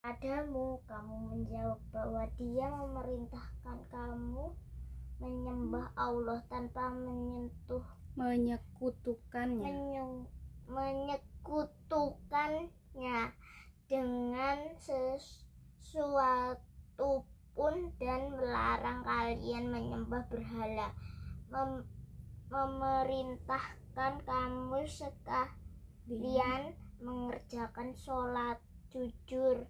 Padamu kamu menjawab bahwa dia memerintahkan kamu menyembah Allah tanpa menyentuh. Menyekutukannya. Menyu- menyekutukannya dengan sesuatu pun dan melarang kalian menyembah berhala. Mem- memerintahkan kamu sekalian mengerjakan sholat jujur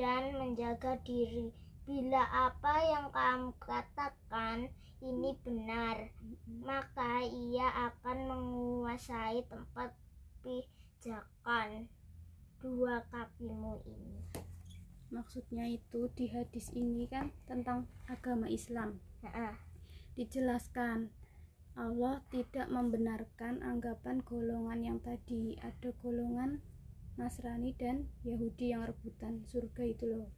dan menjaga diri. Bila apa yang kamu katakan ini benar maka ia akan menguasai tempat pijakan dua kakimu ini. maksudnya itu di hadis ini kan tentang agama Islam. Nah, dijelaskan Allah tidak membenarkan anggapan golongan yang tadi. Ada golongan Nasrani dan Yahudi yang rebutan surga itu loh.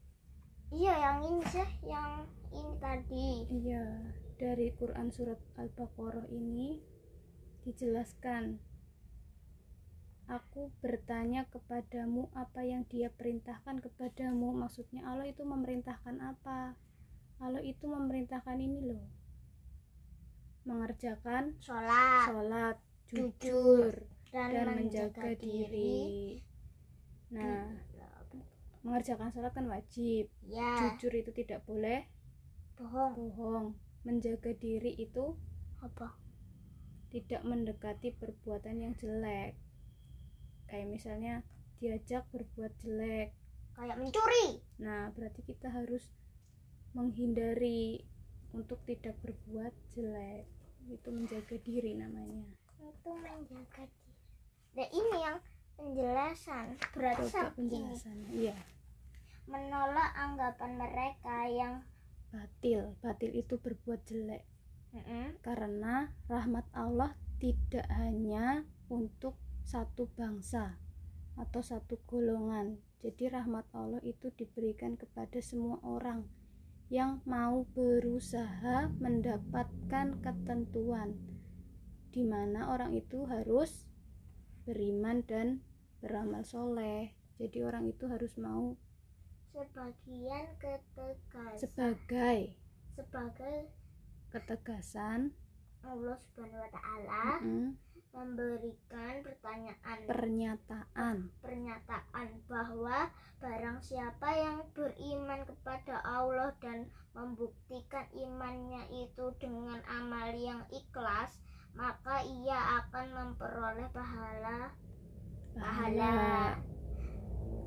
Iya yang ini sih, yang ini tadi. iya dari Quran surat Al-Baqarah ini dijelaskan Aku bertanya kepadamu apa yang dia perintahkan kepadamu. Maksudnya Allah itu memerintahkan apa? Allah itu memerintahkan ini loh. Mengerjakan Sholat. sholat Jujur. dan, dan menjaga, menjaga diri nah mengerjakan sholat kan wajib. Ya, jujur itu tidak boleh bohong. bohong. Menjaga diri itu Apa? tidak mendekati perbuatan yang jelek. Kayak misalnya diajak berbuat jelek. Kayak mencuri. nah berarti kita harus menghindari untuk tidak berbuat jelek. Itu menjaga diri namanya. Itu menjaga diri. Nah, ini yang penjelasan. Berarti ini penjelasannya iya menolak anggapan mereka yang batil batil itu berbuat jelek Mm-mm. karena rahmat Allah tidak hanya untuk satu bangsa atau satu golongan. Jadi rahmat Allah itu diberikan kepada semua orang yang mau berusaha mendapatkan ketentuan di mana orang itu harus beriman dan beramal soleh. Jadi orang itu harus mau sebagian ketegasan. sebagai sebagai ketegasan. Allah Subhanahu wa taala mm, memberikan pertanyaan. Pernyataan. Pernyataan bahwa barang siapa yang beriman kepada Allah dan membuktikan imannya itu dengan amal yang ikhlas maka ia akan memperoleh pahala pahala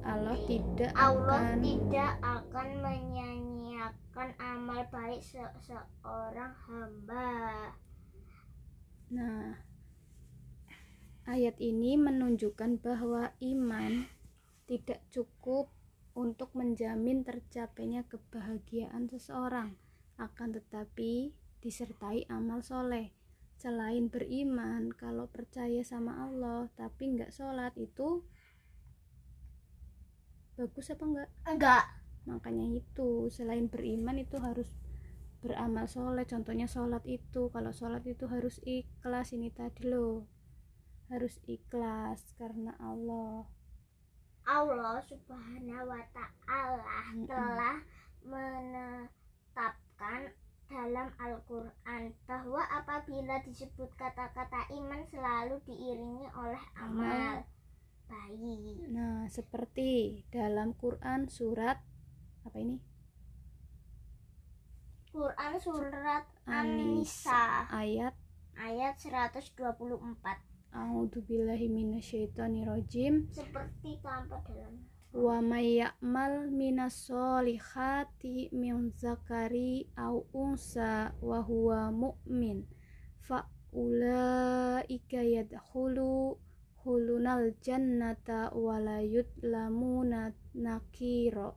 Allah tidak Allah akan tidak akan menyanyiakan amal baik seseorang hamba Nah, ayat ini menunjukkan bahwa iman tidak cukup untuk menjamin tercapainya kebahagiaan seseorang, akan tetapi disertai amal soleh. Selain beriman, kalau percaya sama Allah tapi nggak sholat itu bagus apa enggak? enggak. Makanya itu selain beriman itu harus beramal soleh contohnya sholat itu kalau sholat itu harus ikhlas. Ini tadi loh harus ikhlas karena Allah. Allah Subhanahu wa taala telah menetapkan dalam Al-Qur'an bahwa apabila disebut kata-kata iman selalu diiringi oleh amal. Baik. nah seperti dalam Quran surat apa ini? Quran surat An-Nisa An-Nisa. ayat? Ayat 124 A'udzubillahi minasyaitonirrajim seperti tanpa dalam wa may ya'mal minas solihati min zakari au unsa wa huwa mu'min fa ulaika yadkhulu khulunal jannata wa la yudlamuna nakira.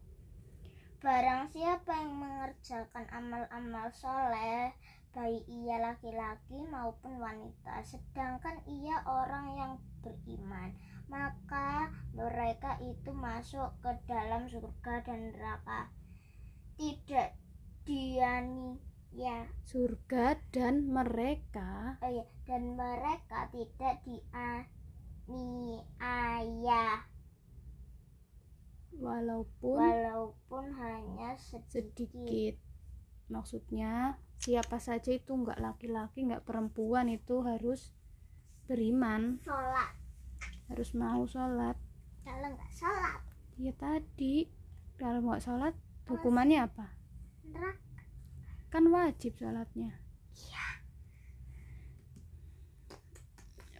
Barang siapa yang mengerjakan amal-amal soleh Baik ia laki-laki maupun wanita Sedangkan ia orang yang beriman. Maka mereka itu masuk ke dalam surga dan neraka. Tidak diani ya surga dan mereka. Oh iya, dan mereka tidak dianiaya. Walaupun walaupun hanya sedikit, sedikit. Maksudnya siapa saja itu nggak laki-laki nggak perempuan itu harus beriman. Sholat. Harus mau sholat. Kalau nggak sholat. Ya tadi kalau nggak sholat hukumannya apa? Neraka. Kan wajib sholatnya.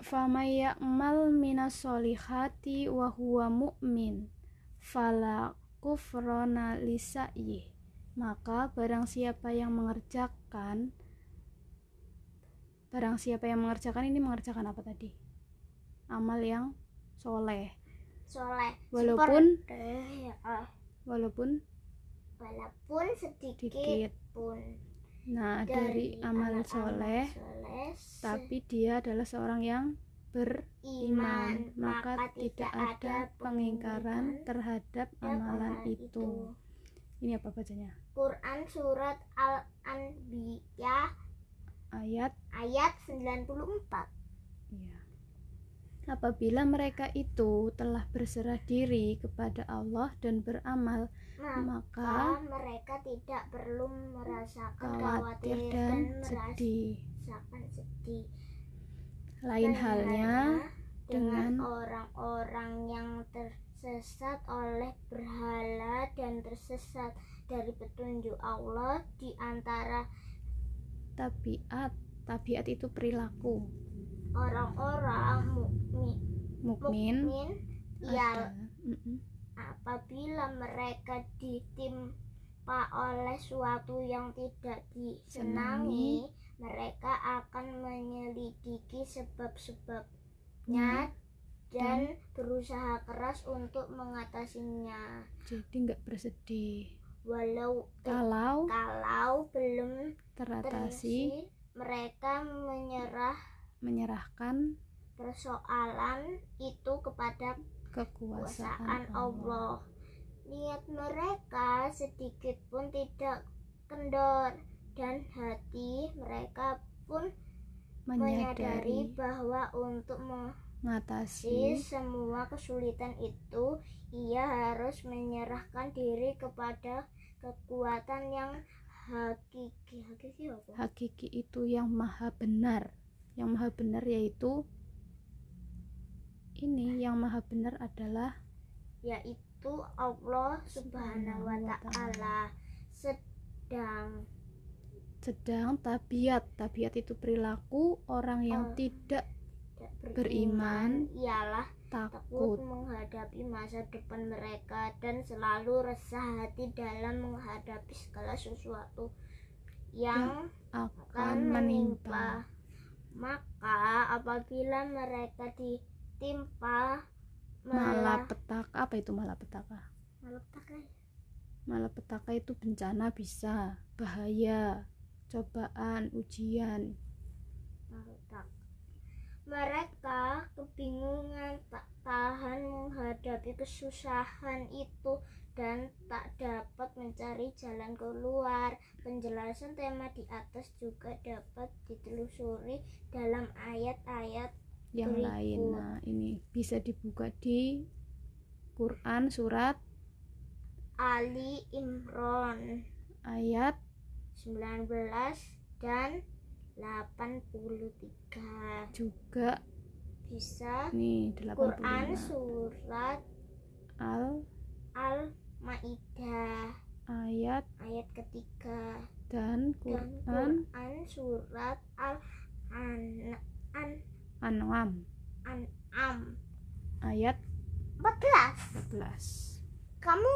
Famay ya'mal minas solihati wa huwa mu'min. Fala kufrona lisa'yih maka barang siapa yang mengerjakan barang siapa yang mengerjakan ini mengerjakan apa tadi? Amal yang soleh. Soleh. Walaupun- walaupun walaupun sedikit, sedikit. pun. Nah dari, amal soleh soleh se- tapi dia adalah seorang yang beriman maka tidak ada pengingkaran terhadap amalan itu. Ini apa bacanya Quran surat Al-Anbiya ayat. ayat 94 ya apabila mereka itu telah berserah diri kepada Allah dan beramal maka maka mereka tidak perlu merasakan khawatir khawatir dan merasakan sedih. Sedih lain Dan halnya dengan dengan- orang-orang yang tersesat oleh berhala dan tersesat dari petunjuk Allah di antara tabiat tabiat itu perilaku. orang-orang mukmin mukmin ya apabila mereka ditimpa oleh suatu yang tidak disenangi mereka akan menyelidiki sebab-sebabnya dan berusaha keras untuk mengatasinya. Jadi nggak bersedih. Walau eh, kalau kalau belum teratasi terisi mereka menyerah menyerahkan persoalan itu kepada kekuasaan kekuasaan Allah. Niat mereka sedikit pun tidak kendor dan hati mereka pun menyadari bahwa untuk mengatasi mengatasi semua kesulitan itu ia harus menyerahkan diri kepada kekuatan yang hakiki. Hakiki apa? hakiki itu yang maha benar. Yang maha benar yaitu ini yang maha benar adalah yaitu Allah Subhanahu wa taala. Sedang sedang tabiat tabiat itu perilaku orang yang Oh. tidak tidak Beriman. ialah takut takut menghadapi masa depan mereka dan selalu resah hati dalam menghadapi segala sesuatu yang akan akan menimpa menimpa. Maka apabila mereka ditimpa malapetaka apa itu malapetaka malapetaka malapetaka itu bencana bisa bahaya cobaan ujian malapetaka. Mereka kebingungan tak tahan menghadapi kesusahan itu dan tak dapat mencari jalan keluar. Penjelasan tema di atas juga dapat ditelusuri dalam ayat-ayat yang Berikut. lain nah ini bisa dibuka di Quran surat Ali Imran ayat 19 dan 83 juga. Bisa nih Quran 85 surat al. Al-Maidah. Ayat. Ayat ketiga. Dan dan Quran. Quran surat Al-An An An'am. An'am. Ayat 14 14 kamu